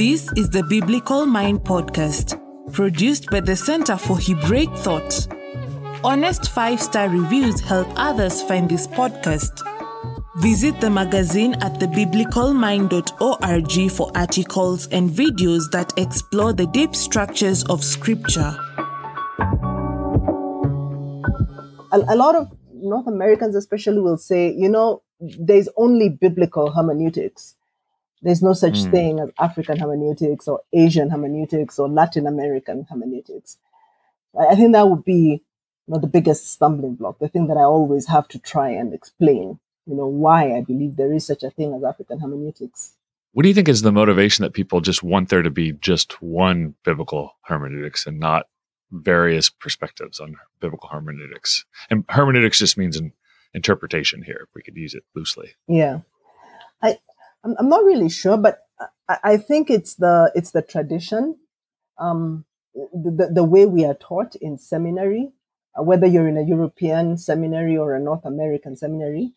This is the Biblical Mind Podcast, produced by the Center for Hebraic Thought. Honest five star reviews help others find this podcast. Visit the magazine at thebiblicalmind.org for articles and videos that explore the deep structures of Scripture. a, a lot of North Americans, especially, will say, you know, there's only biblical hermeneutics. There's no such Mm. thing as African hermeneutics or Asian hermeneutics or Latin American hermeneutics. I think that would be you know, the biggest stumbling block, the thing that I always have to try and explain, you know, why I believe there is such a thing as African hermeneutics. What do you think is the motivation that people just want there to be just one biblical hermeneutics and not various perspectives on biblical hermeneutics? And hermeneutics just means an interpretation here, if we could use it loosely. Yeah, I I'm, I'm not really sure, but I, I think it's the it's the tradition, um, the, the way we are taught in seminary, uh, whether you're in a European seminary or a North American seminary.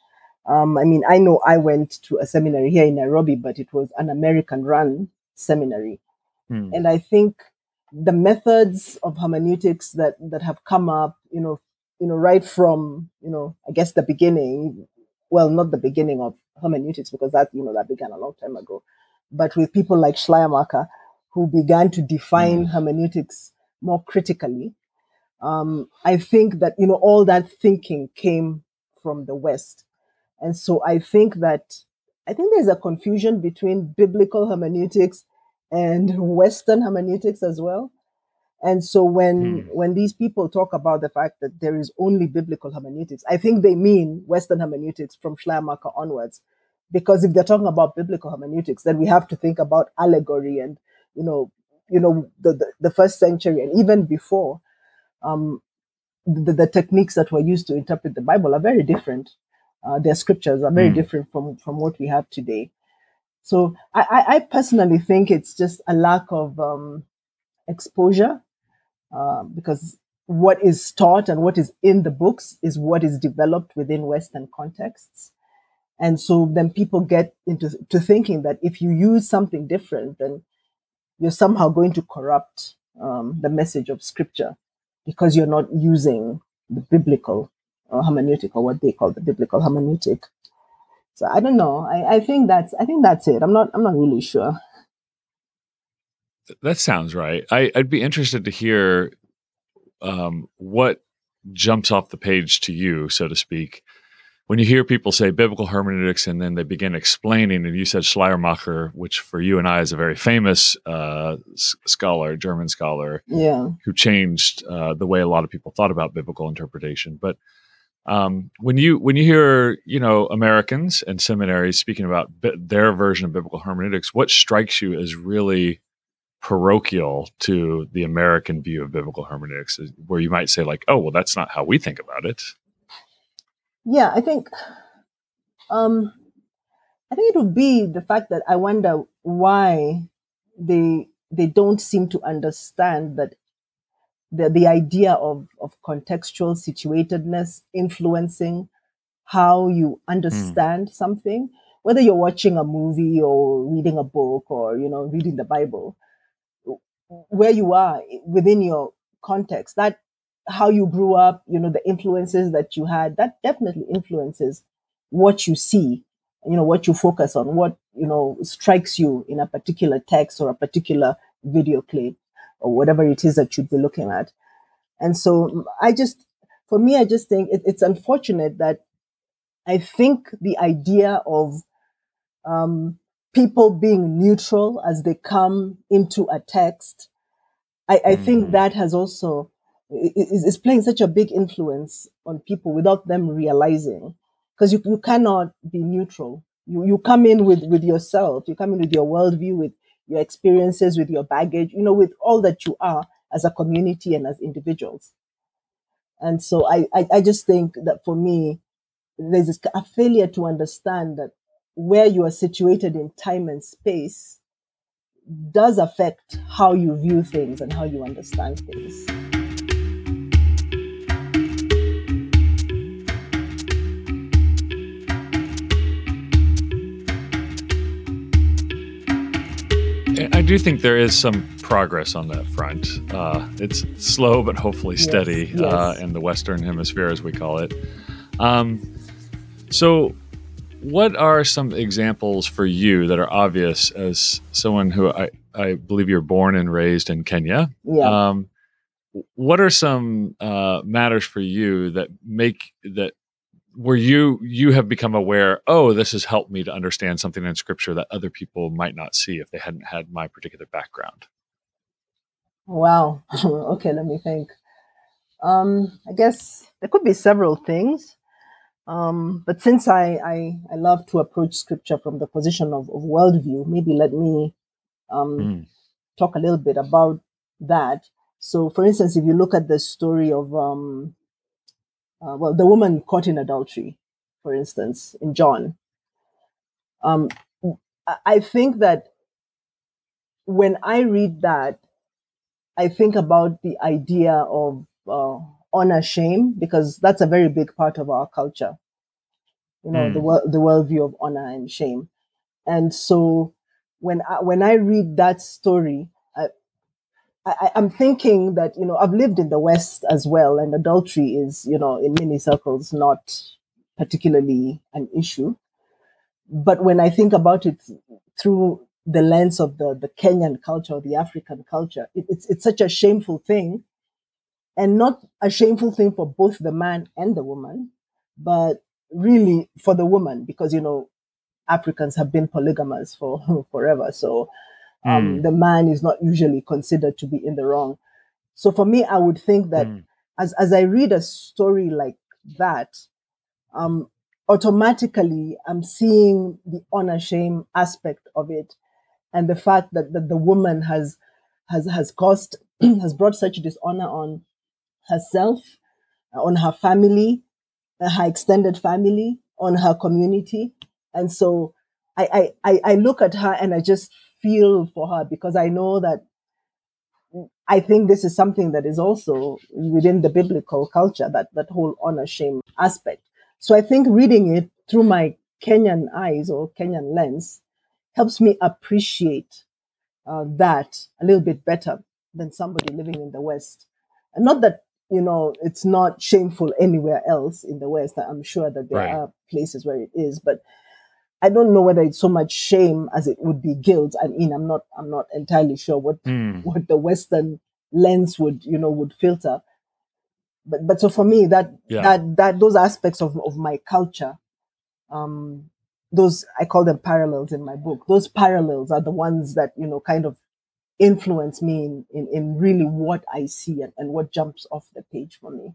Um, I mean, I know I went to a seminary here in Nairobi, but it was an American-run seminary, and I think the methods of hermeneutics that that have come up, you know, you know, right from you know, I guess the beginning. Well, not the beginning of hermeneutics because that you know that began a long time ago, but with people like Schleiermacher who began to define hermeneutics more critically. Um, I think that you know all that thinking came from the West, and so I think that I think there's a confusion between biblical hermeneutics and Western hermeneutics as well. And so when Hmm. when these people talk about the fact that there is only biblical hermeneutics, I think they mean Western hermeneutics from Schleiermacher onwards. Because if they're talking about biblical hermeneutics, then we have to think about allegory and you know, you know, the the, the first century and even before. Um, the, the techniques that were used to interpret the Bible are very different. Uh, their scriptures are very Hmm. different from from what we have today. So I, I, I personally think it's just a lack of um, exposure uh, because what is taught and what is in the books is what is developed within Western contexts. And so then people get into to thinking that if you use something different, then you're somehow going to corrupt um, the message of Scripture because you're not using the biblical uh, hermeneutic or what they call the biblical hermeneutic. So I don't know. I, I think that's I think that's it. I'm not I'm not really sure. Th- That sounds right. I, I'd be interested to hear um, what jumps off the page to you, so to speak, when you hear people say biblical hermeneutics and then they begin explaining. And you said Schleiermacher, which for you and I is a very famous uh, scholar, German scholar, Yeah. who changed uh, the way a lot of people thought about biblical interpretation. But um, when you when you hear you know Americans and seminaries speaking about bi- their version of biblical hermeneutics, what strikes you as really parochial to the American view of biblical hermeneutics, where you might say like, oh well, that's not how we think about it. Yeah, I think um I think it would be the fact that I wonder why they they don't seem to understand that the the idea of of contextual situatedness influencing how you understand something, whether you're watching a movie or reading a book or you know reading the Bible, where you are within your context, that how you grew up, you know, the influences that you had, that definitely influences what you see, you know, what you focus on, what, you know, strikes you in a particular text or a particular video clip or whatever it is that you'd be looking at. And so I just, for me, I just think it, it's unfortunate that I think the idea of um, people being neutral as they come into a text, I, I think Mhm. that has also is, is playing such a big influence on people without them realizing. Because you, you cannot be neutral. You you come in with, with yourself, you come in with your worldview, with your experiences, with your baggage, you know, with all that you are as a community and as individuals. And so I, I, I just think that for me, there's this- a failure to understand that where you are situated in time and space does affect how you view things and how you understand things. I do think there is some progress on that front. Uh, it's slow, but hopefully steady Yes, Uh, in the Western Hemisphere, as we call it. Um, so, what are some examples for you that are obvious as someone who I, I believe you're born and raised in Kenya? Yeah. Um, what are some uh, matters for you that make that where you you have become aware? Oh, this has helped me to understand something in Scripture that other people might not see if they hadn't had my particular background. Wow. okay, let me think. Um, I guess there could be several things. Um, but since I, I, I love to approach scripture from the position of, of worldview, maybe let me um, Mm. talk a little bit about that. So, for instance, if you look at the story of, um, uh, well, the woman caught in adultery, for instance, in John, um, I- think that when I read that, I think about the idea of honor shame because that's a very big part of our culture. You know, the Mm. world the worldview of honor and shame. And so when I, when I read that story, I, I, I'm thinking that you know I've lived in the West as well, and adultery is you know in many circles not particularly an issue. But when I think about it through the lens of the, the Kenyan culture or the African culture, it, it's it's such a shameful thing, and not a shameful thing for both the man and the woman, but really for the woman because you know Africans have been polygamous for forever, so um, Mm. the man is not usually considered to be in the wrong. So for me, I would think that Mm. as as I read a story like that, um, automatically I'm seeing the honor shame aspect of it, and the fact that, that the woman has has has caused has brought such dishonor on herself, on her family, uh, her extended family, on her community, and so I I I, I look at her and I just feel for her because I know that I think this is something that is also within the biblical culture, that, that whole honor shame aspect. So I think reading it through my Kenyan eyes or Kenyan lens helps me appreciate uh, that a little bit better than somebody living in the West. And not that, you know, it's not shameful anywhere else in the West. I'm sure that there Right. are places where it is, but I don't know whether it's so much shame as it would be guilt. I mean, I'm not, I'm not entirely sure what Mm. what the Western lens would you know would filter. But but so for me that Yeah. that that those aspects of of my culture, um, those I call them parallels in my book. Those parallels are the ones that you know kind of influence me in in, in really what I see and, and what jumps off the page for me.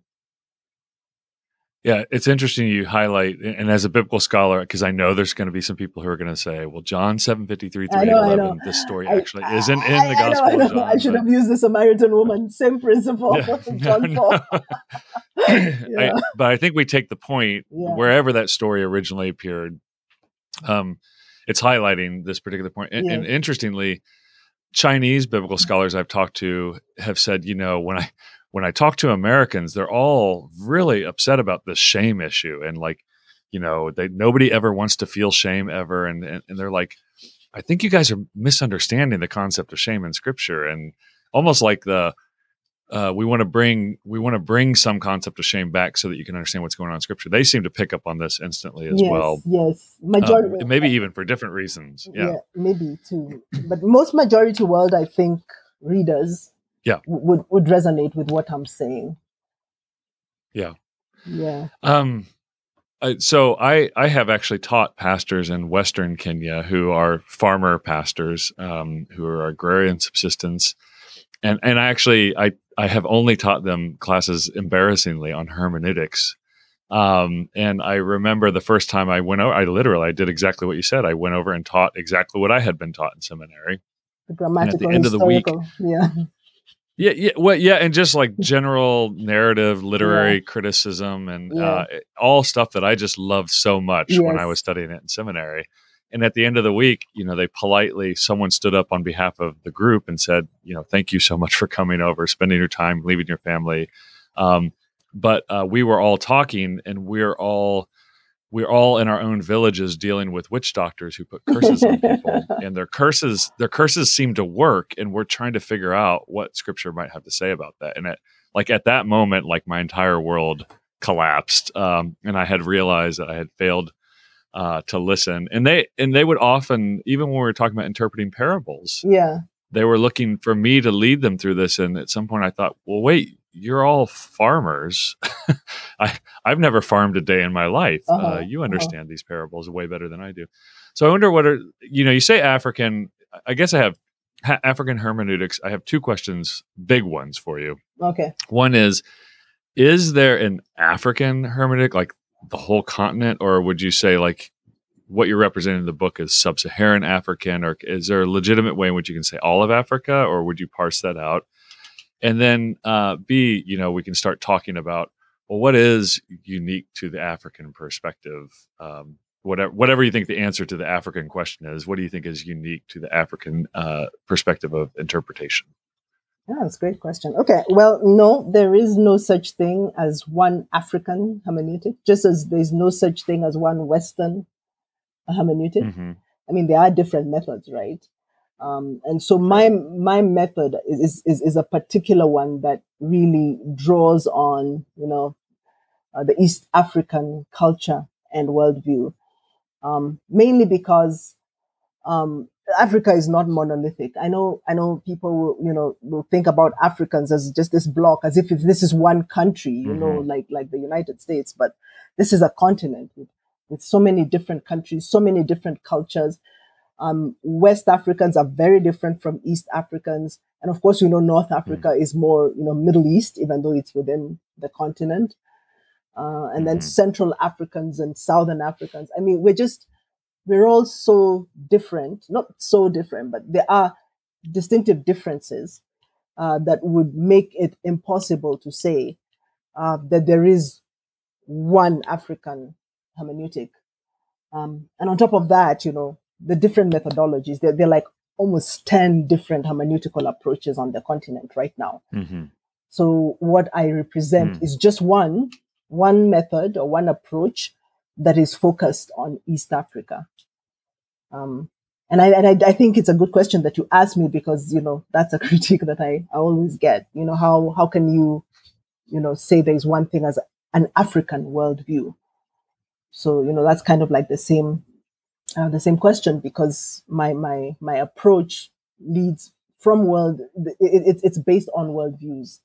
Yeah, it's interesting you highlight, and as a biblical scholar, because I know there's going to be some people who are going to say, "Well, John seven fifty three I eight eleven, this story I- actually isn't in I- the I know, Gospel I of. John." I should but- have used the Samaritan woman. Same principle. Yeah, John no, no. Yeah. I, but I think we take the point Yeah. wherever that story originally appeared. Um, it's highlighting this particular point. And, and interestingly, Chinese biblical mm. scholars I've talked to have said, you know, when I when I talk to Americans, they're all really upset about this shame issue, and like, you know, they nobody ever wants to feel shame ever, and and, and they're like, I think you guys are misunderstanding the concept of shame in Scripture, and almost like the uh, we want to bring we want to bring some concept of shame back so that you can understand what's going on in Scripture. They seem to pick up on this instantly as yes, well, yes. um, Majority, maybe even for different reasons. Yeah, maybe too. But most majority world, I think, readers, Yeah. would would resonate with what I'm saying. Yeah. yeah, Um, I, so I I have actually taught pastors in Western Kenya who are farmer pastors um, who are agrarian subsistence, and and I actually I I have only taught them classes embarrassingly on hermeneutics. Um, and I remember the first time I went over, I literally I did exactly what you said. I went over and taught exactly what I had been taught in seminary. at the grammatical, end of the week- yeah, Yeah, yeah, well, yeah, and just like general narrative, literary criticism, and Yeah. uh, all stuff that I just loved so much when I was studying it in seminary. And at the end of the week, you know, they politely, someone stood up on behalf of the group and said, you know, thank you so much for coming over, spending your time, leaving your family. Um, but uh, we were all talking, and we're all we're all in our own villages dealing with witch doctors who put curses on people and their curses their curses seem to work and we're trying to figure out what scripture might have to say about that and at, like at that moment like my entire world collapsed um, and i had realized that i had failed uh, to listen and they and they would often even when we were talking about interpreting parables yeah they were looking for me to lead them through this and at some point i thought well wait you're all farmers. I I've never farmed a day in my life. Uh, Uh-huh, you uh-huh. understand these parables way better than I do. So I wonder what are you know you say African. I guess I have ha- African hermeneutics. I have two questions, big ones for you. okay One is, is there an African hermeneutic, like the whole continent, or would you say like what you're representing in the book is sub-Saharan African, or is there a legitimate way in which you can say all of Africa, or would you parse that out? And then uh, B, you know, we can start talking about well, what is unique to the African perspective? Um, whatever, whatever you think the answer to the African question is, what do you think is unique to the African uh, perspective of interpretation? Yeah, that's a great question. Okay, well, no, there is no such thing as one African hermeneutic, just as there's no such thing as one Western hermeneutic. Mhm. I mean, there are different methods, right? Um, and so my my method is, is is a particular one that really draws on you know uh, the East African culture and worldview, um, mainly because um, Africa is not monolithic. I know I know people will, you know will think about Africans as just this block, as if this is one country, you know, like like the United States, but this is a continent with, with so many different countries, so many different cultures. Um, West Africans are very different from East Africans, and of course, you know, North Africa is more, you know, Middle East, even though it's within the continent. Uh, and then Mhm. Central Africans and Southern Africans. I mean, we're just we're all so different, not so different, but there are distinctive differences uh, that would make it impossible to say uh, that there is one African hermeneutic. Um, and on top of that, you know, the different methodologies, they're, they're like almost 10 different hermeneutical approaches on the continent right now. Mhm. So what I represent Hmm. is just one, one method or one approach that is focused on East Africa. Um, and I, and I, I think it's a good question that you asked me because, you know, that's a critique that I, I always get. You know, how, how can you, you know, say there's one thing as an African worldview? So, you know, that's kind of like the same, uh, the same question because my, my, my approach leads from world, it, it, it's based on worldviews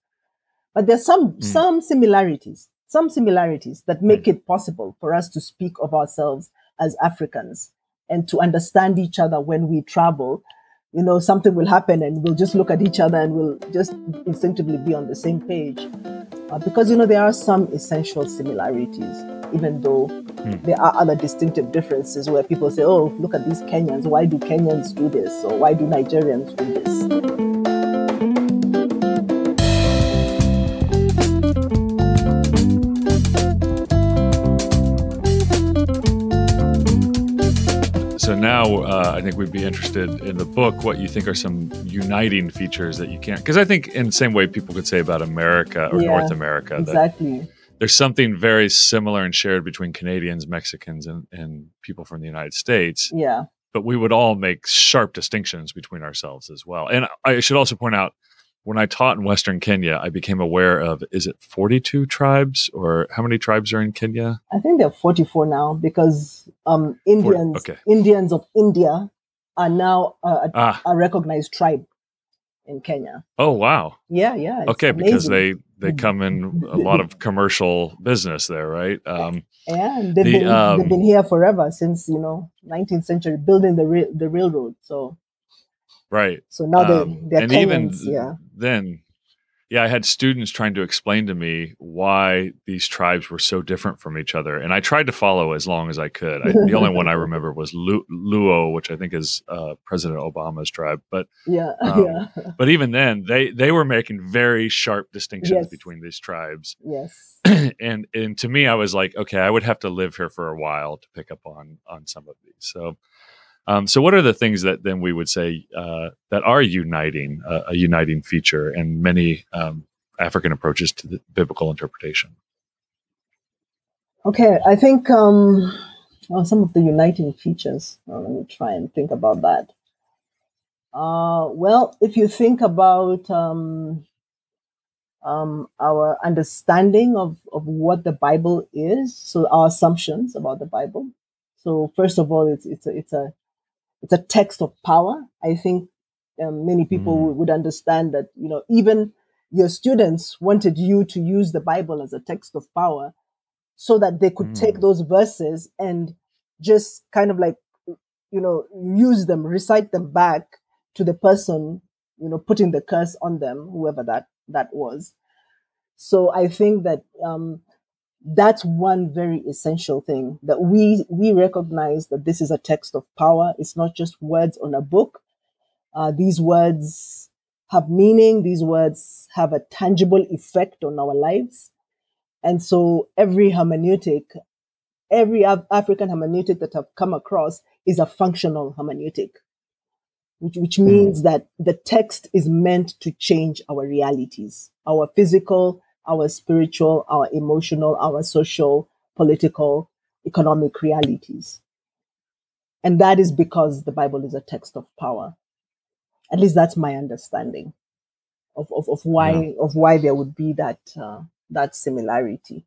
but there's some Mm. some similarities some similarities that make it possible for us to speak of ourselves as africans and to understand each other when we travel. You know something will happen and we'll just look at each other and we'll just instinctively be on the same page. Uh, because you know there are some essential similarities even though there are other distinctive differences where people say oh look at these kenyans. Why do kenyans do this? Or why do nigerians do this So now uh, I think we'd be interested in the book what you think are some uniting features that you can't. Because I think, in the same way people could say about America or Yeah, North America, that exactly there's something very similar and shared between Canadians, Mexicans, and, and people from the United States. yeah But we would all make sharp distinctions between ourselves as well. And I should also point out when I taught in Western Kenya, I became aware of is it 42 tribes or how many tribes are in Kenya? I think they're 44 now because um, Indians okay. Indians of India are now uh, a, Ah, a recognized tribe in Kenya. oh, wow. Yeah, yeah. Okay, because they they come in a lot of commercial business there, right? Um, yeah, and they've the, been um, they've been here forever since you know 19th century building the rail the railroad. So right. so now Um, they they're and even yeah, then, yeah, I had students trying to explain to me why these tribes were so different from each other, and I tried to follow as long as I could. I, the only one I remember was Lu- Luo, which I think is uh, President Obama's tribe, but yeah, um, yeah. but even then, they they were making very sharp distinctions Yes. between these tribes. yes. and and to me i was like okay i would have to live here for a while to pick up on on some of these so um, so what are the things that then we would say uh, that are uniting uh, a uniting feature in many um, african approaches to the biblical interpretation Okay, I think um, well, some of the uniting features. Well, let me try and think about that. Uh, well, if you think about um, um, our understanding of, of what the Bible is, so our assumptions about the Bible. So first of all, it's it's a it's a it's a text of power. I think um, many people Mm. would understand that you know even your students wanted you to use the Bible as a text of power so that they could take Mm. those verses and just kind of like you know use them recite them back to the person you know putting the curse on them whoever that that was so i think that um that's one very essential thing that we we recognize that this is a text of power. It's not just words on a book. Uh, these words have meaning. These words have a tangible effect on our lives. And so every hermeneutic every Af- African hermeneutic that I've come across is a functional hermeneutic, which, which Mm. means that the text is meant to change our realities, our physical, our spiritual, our emotional, our social, political, economic realities. And that is because the Bible is a text of power. At least that's my understanding of, of, of Yeah. why of why there would be that uh, that similarity.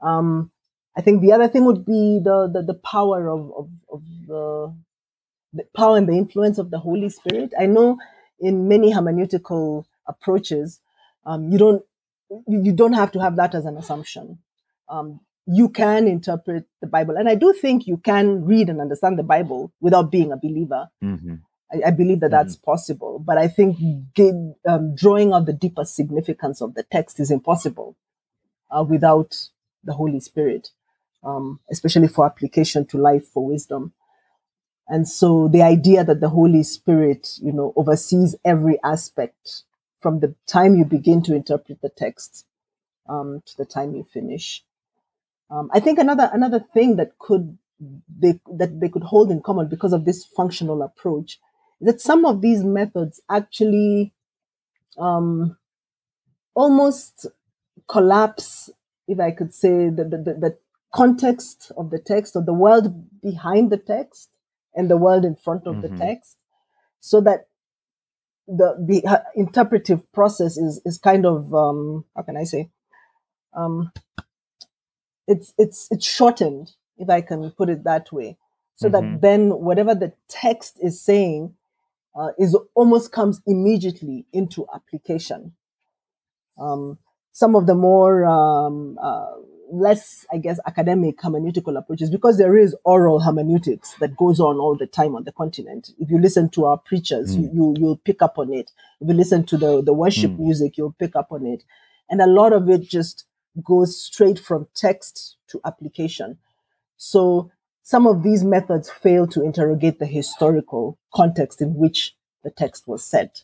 Um, I think the other thing would be the the, the power of, of, of the, the power and the influence of the Holy Spirit. I know in many hermeneutical approaches, um, you don't you, you don't have to have that as an assumption. Um, you can interpret the Bible, and I do think you can read and understand the Bible without being a believer. hmm I, I believe that hmm that's possible, but I think um, drawing out the deeper significance of the text is impossible uh, without the Holy Spirit, um, especially for application to life for wisdom. And so the idea that the Holy Spirit, you know, oversees every aspect from the time you begin to interpret the text um, to the time you finish. Um, I think another another thing that could they that they could hold in common because of this functional approach is that some of these methods actually um, almost collapse, if I could say, the, the, the, the context of the text or the world behind the text and the world in front of the hmm text, so that the the interpretive process is is kind of um, how can I say? Um, it's it's it's shortened, if I can put it that way, so hmm that then whatever the text is saying uh, is almost comes immediately into application. Um, some of the more um, uh, less, I guess, academic hermeneutical approaches, because there is oral hermeneutics that goes on all the time on the continent. If you listen to our preachers, you, mm you you'll pick up on it. If you listen to the the worship Mm. music, you'll pick up on it, and a lot of it just goes straight from text to application. So some of these methods fail to interrogate the historical context in which the text was set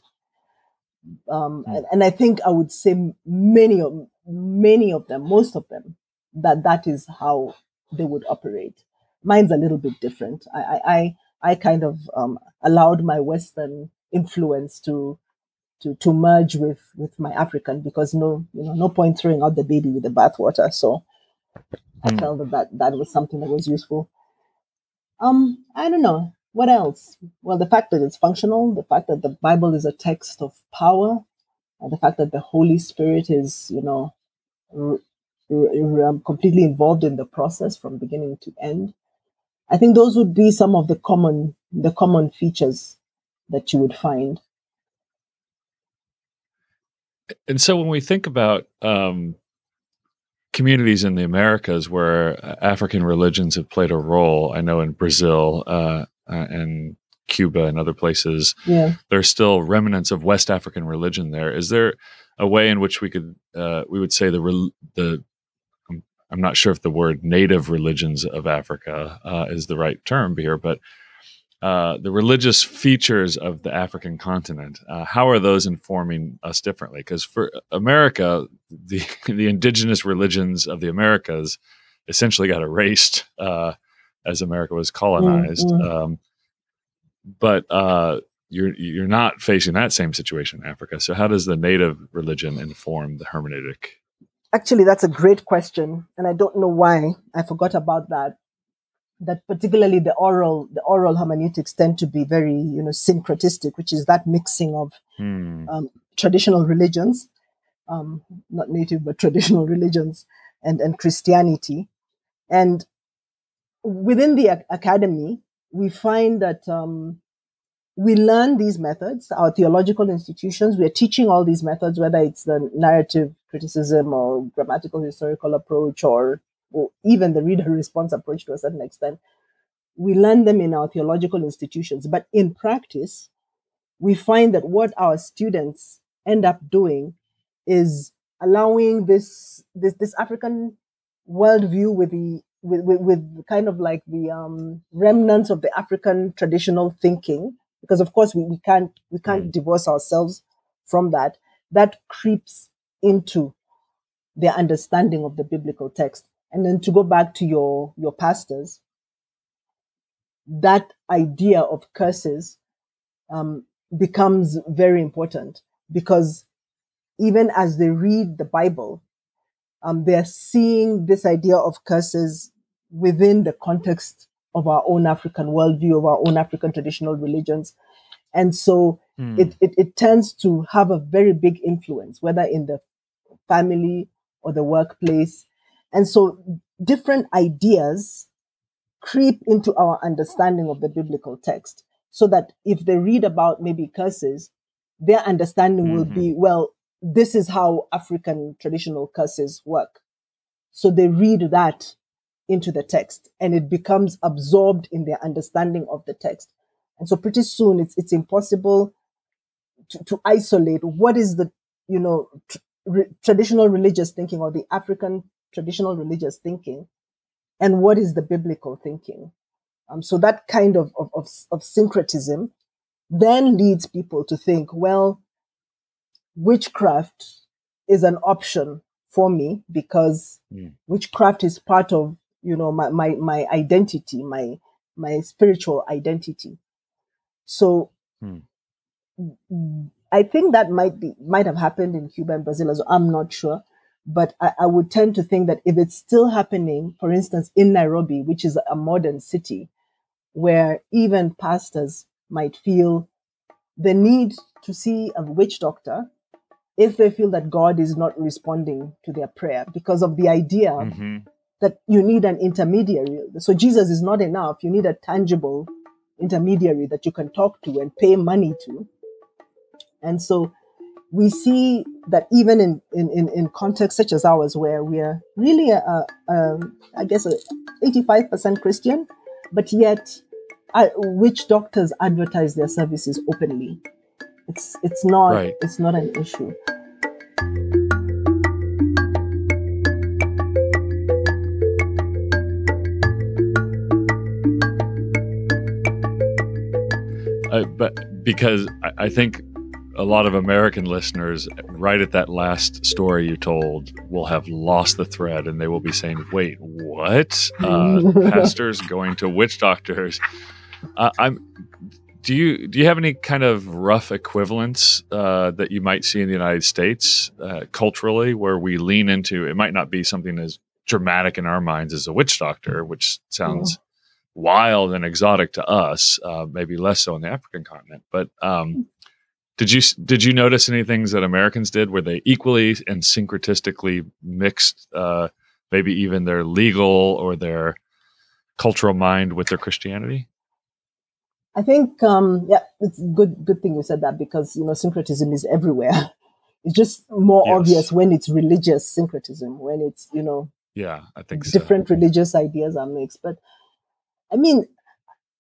um, Mm. and, and I think I would say many of many of them, most of them, that that is how they would operate. Mine's a little bit different. I I I, I kind of um, allowed my Western influence to to to merge with with my African because no you know no point throwing out the baby with the bathwater. So I Mm. felt that, that that was something that was useful. Um, I don't know what else. Well, the fact that it's functional, the fact that the Bible is a text of power, and the fact that the Holy Spirit is, you know, r- um, completely involved in the process from beginning to end. I think those would be some of the common the common features that you would find. And so when we think about um, communities in the Americas where African religions have played a role, I know in Brazil uh, uh, and Cuba and other places, Yeah. there's still remnants of West African religion there. Is there a way in which we could uh, we would say the rel- the I'm, not sure if the word native religions of Africa uh, is the right term here, but uh, the religious features of the African continent. Uh, how are those informing us differently? Because for America, the the indigenous religions of the Americas essentially got erased uh, as America was colonized. mm. Um, but uh, you're you're not facing that same situation in Africa. So how does the native religion inform the hermeneutic? Actually, that's a great question, and I don't know why I forgot about that. That particularly the oral, the oral hermeneutics tend to be very, you know, syncretistic, which is that mixing of Hmm. um, traditional religions, um, not native but traditional religions, and and Christianity, and within the ac- academy, we find that um, we learn these methods. Our theological institutions, we are teaching all these methods, whether it's the narrative criticism or grammatical historical approach, or, or even the reader response approach to a certain extent. We learn them in our theological institutions, but in practice, we find that what our students end up doing is allowing this this, this African worldview with the with, with, with kind of like the um, remnants of the African traditional thinking, because of course we, we can't we can't Mm. divorce ourselves from that. That creeps into their understanding of the biblical text. And then to go back to your your pastors, that idea of curses um, becomes very important because even as they read the Bible, um, they're seeing this idea of curses within the context of our own African worldview, of our own African traditional religions. And so Hmm. it, it, it tends to have a very big influence, whether in the family or the workplace. And so different ideas creep into our understanding of the biblical text so that if they read about maybe curses, their understanding will Mhm. be, well, this is how African traditional curses work. So they read that into the text and it becomes absorbed in their understanding of the text. And so pretty soon it's, it's impossible to, to isolate what is the, you know, tr- re- traditional religious thinking or the African traditional religious thinking and what is the biblical thinking. Um, so that kind of, of, of, of syncretism then leads people to think, well, witchcraft is an option for me because Mm. witchcraft is part of, you know, my, my, my identity, my, my spiritual identity. So Hmm. mm, I think that might be, might have happened in Cuba and Brazil as well. I'm not sure. But I, I would tend to think that if it's still happening, for instance, in Nairobi, which is a modern city, where even pastors might feel the need to see a witch doctor if they feel that God is not responding to their prayer because of the idea Mhm. That you need an intermediary. So Jesus is not enough. You need a tangible intermediary that you can talk to and pay money to. And so we see that even in, in, in, in contexts such as ours, where we are really, a, a, um, I guess, a 85% Christian, but yet uh, witch doctors advertise their services openly. It's, it's, not, Right. it's not an issue. Uh, but because I, I think a lot of American listeners, right at that last story you told, will have lost the thread and they will be saying, "Wait, what? Uh, pastors going to witch doctors?" Uh, I'm. Do you do you have any kind of rough equivalents uh, that you might see in the United States uh, culturally, where we lean into? It might not be something as dramatic in our minds as a witch doctor, which sounds wild and exotic to us, uh, maybe less so on the African continent. But um, did you did you notice any things that Americans did where they equally and syncretistically mixed, uh, maybe even their legal or their cultural mind with their Christianity? I think, um, yeah, it's good. Good thing you said that because you know syncretism is everywhere. It's just more Yes. obvious when it's religious syncretism, when it's you know Yeah, I think so. different religious ideas are mixed. But I mean,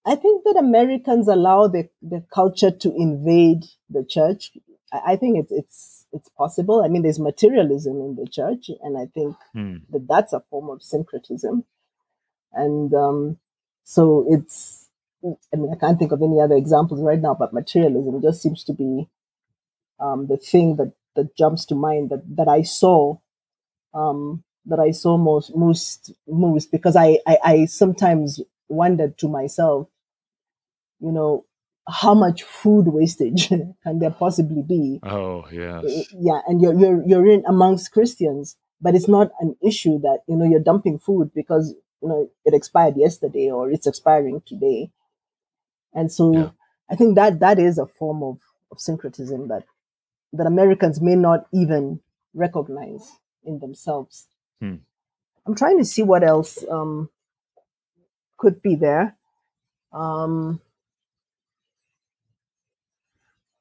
I think that Americans allow the the culture to invade the church. I, I think it's it's it's possible. I mean, there's materialism in the church, and I think Hmm. that that's a form of syncretism. And um, so it's, I mean, I can't think of any other examples right now, but materialism just seems to be um, the thing that, that jumps to mind that, that I saw, um, that I saw most, most, most, because I, I, I sometimes wondered to myself, you know, how much food wastage can there possibly be Oh yes. yeah and you're you're you're in amongst christians but it's not an issue that you know you're dumping food because you know it expired yesterday or it's expiring today and so Yeah. i think that that is a form of, of syncretism that that americans may not even recognize in themselves Hmm. i'm trying to see what else um, could be there. Um,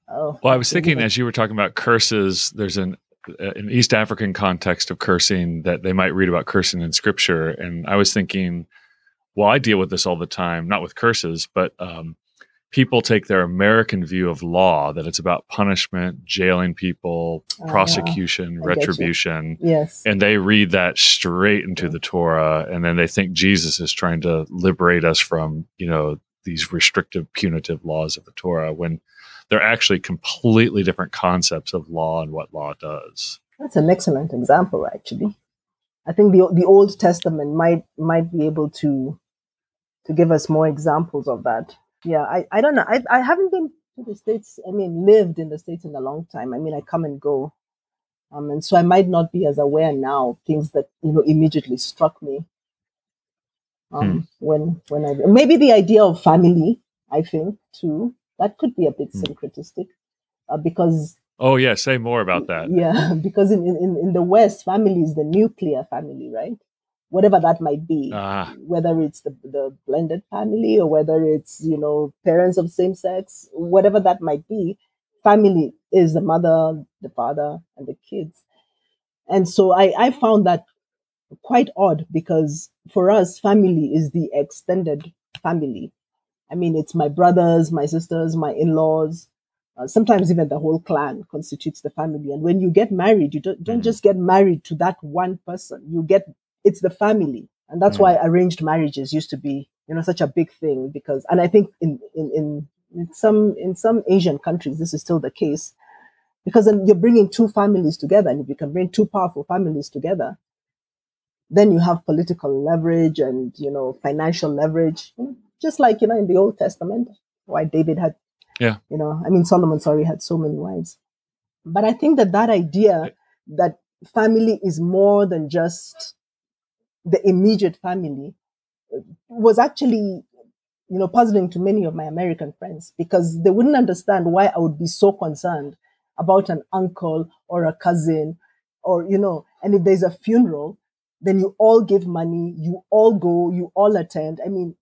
oh, Well, I was thinking as you were talking about curses, there's an uh, an East African context of cursing that they might read about cursing in Scripture, and I was thinking, well, I deal with this all the time, not with curses, but um, people take their American view of law that it's about punishment, jailing people, Ah, prosecution, retribution, yes and they read that straight into the Torah, and then they think Jesus is trying to liberate us from, you know, these restrictive, punitive laws of the Torah when they're actually completely different concepts of law and what law does. That's an excellent example, actually. I think the the Old Testament might might be able to to give us more examples of that. Yeah, I, I don't know. I I haven't been to the states. I mean, lived in the states in a long time. I mean, I come and go, um, and so I might not be as aware now of things that you know immediately struck me. Um, when when I maybe the idea of family, I think too that could be a bit Hmm. syncretistic, uh, because Oh, yeah. Say more about that. yeah, because in, in, in the West, family is the nuclear family, right? Whatever that might be, Ah, whether it's the, the blended family or whether it's, you know, parents of same sex, whatever that might be, family is the mother, the father, and the kids. And so I, I found that quite odd because for us, family is the extended family. I mean, it's my brothers, my sisters, my in laws, uh, sometimes even the whole clan constitutes the family. And when you get married, you don't, don't Mhm. just get married to that one person. You get it's the family, and that's Mhm. why arranged marriages used to be you know such a big thing because. And I think in in in, in some in some Asian countries this is still the case because then you're bringing two families together, and if you can bring two powerful families together, then you have political leverage and you know financial leverage, just like you know in the Old Testament, why David had Yeah. you know i mean solomon sorry had so many wives but i think that that idea that family is more than just the immediate family uh, was actually you know puzzling to many of my american friends because they wouldn't understand why i would be so concerned about an uncle or a cousin or you know and if there's a funeral then you all give money you all go you all attend. I mean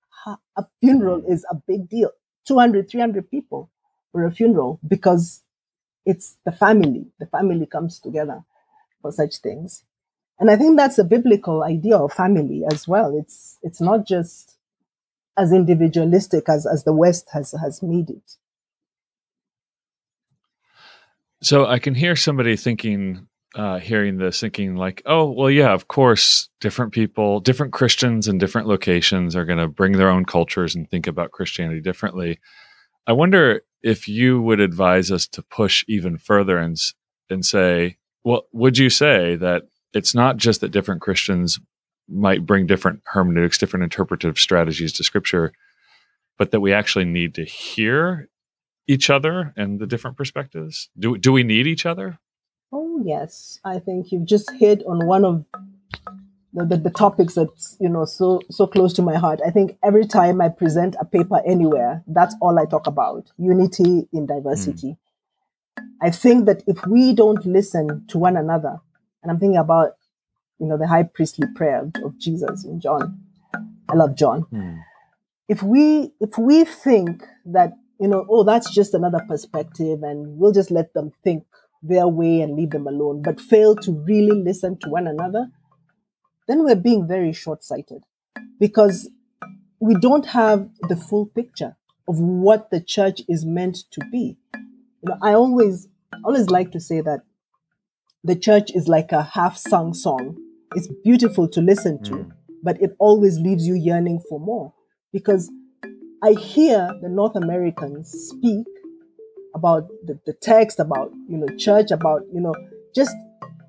a funeral is a big deal. 200 300 people for a funeral because it's the family. The family comes together for such things and i think that's a biblical idea of family as well it's it's not just as individualistic as as the west has has made it So I can hear somebody thinking, uh, hearing this, thinking like, "Oh, well, yeah, of course, different people, different Christians in different locations are going to bring their own cultures and think about Christianity differently." I wonder if you would advise us to push even further and and say, "Well, would you say that it's not just that different Christians might bring different hermeneutics, different interpretive strategies to Scripture, but that we actually need to hear each other and the different perspectives? Do do we need each other?" oh yes i think you've just hit on one of the, the, the topics that's you know so so close to my heart i think every time i present a paper anywhere that's all i talk about unity in diversity hmm. i think that if we don't listen to one another and i'm thinking about you know the high priestly prayer of, jesus in john. I love john. Hmm. If we if we think that you know oh that's just another perspective and we'll just let them think their way and leave them alone but fail to really listen to one another then we're being very short-sighted. Because we don't have the full picture of what the church is meant to be. You know i always always like to say that the church is like a half sung song it's beautiful to listen to Mm. but it always leaves you yearning for more because I hear the North Americans speak about the, the text, about you know church, about you know just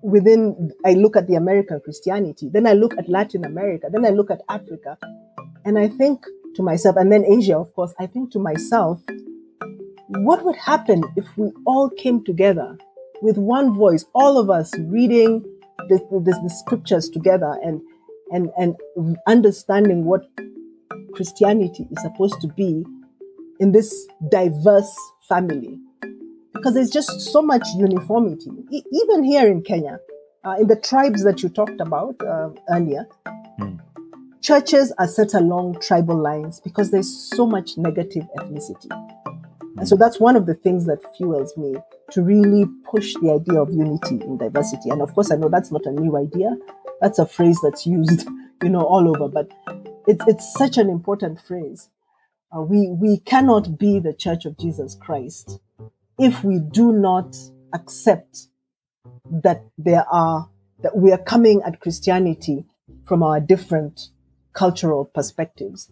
within. I look at the American Christianity, then I look at Latin America, then I look at Africa, and I think to myself, and then Asia, of course. I think to myself, what would happen if we all came together with one voice, all of us reading the, the, the scriptures together and and and understanding what Christianity is supposed to be in this diverse family. Because there's just so much uniformity. E- even here in Kenya uh, in the tribes that you talked about uh, earlier Hmm. churches are set along tribal lines because there's so much negative ethnicity. And so that's one of the things that fuels me to really push the idea of unity in diversity. And of course, I know that's not a new idea. That's a phrase that's used, you know, all over, but it's, it's such an important phrase. Uh, we, we cannot be the church of Jesus Christ if we do not accept that there are, that we are coming at Christianity from our different cultural perspectives.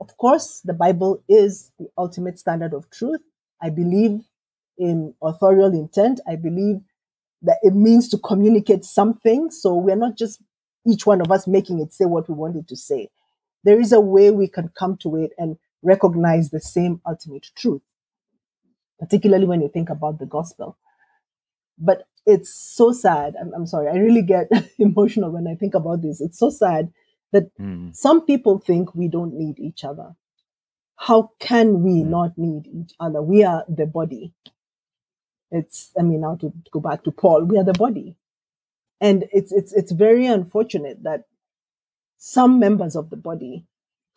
Of course, the Bible is the ultimate standard of truth. I believe in authorial intent. I believe that it means to communicate something. So we're not just each one of us making it say what we want it to say. There is a way we can come to it and recognize the same ultimate truth, particularly when you think about the gospel. But it's so sad. I'm, I'm sorry. I really get emotional when I think about this. It's so sad that Hmm. some people think we don't need each other. How can we not need each other? We are the body. It's, I mean, now to go back to Paul, we are the body. And it's, it's, it's very unfortunate that some members of the body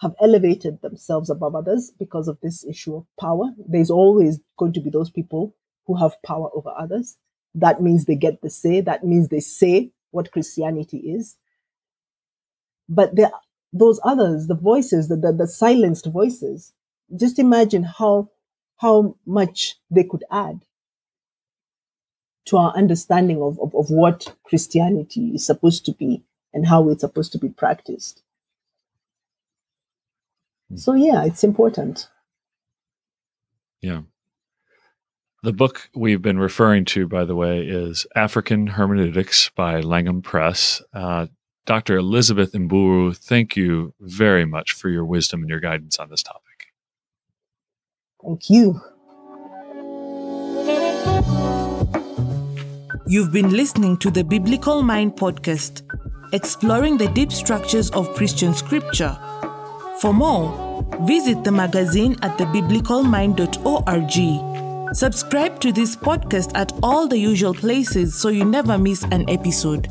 have elevated themselves above others because of this issue of power. There's always going to be those people who have power over others. That means they get the say. That means they say what Christianity is. But there, those others, the voices, the, the, the silenced voices, just imagine how, how much they could add to our understanding of, of, of what Christianity is supposed to be and how it's supposed to be practiced. So yeah, it's important. Yeah. The book we've been referring to, by the way, is African Hermeneutics by Langham Press. Uh, Dr. Elizabeth Mburu, thank you very much for your wisdom and your guidance on this topic. Thank you. You've been listening to the Biblical Mind podcast, exploring the deep structures of Christian scripture. For more, visit the magazine at thebiblicalmind.org. Subscribe to this podcast at all the usual places so you never miss an episode.